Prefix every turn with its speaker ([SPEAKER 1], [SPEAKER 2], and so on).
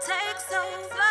[SPEAKER 1] takes over.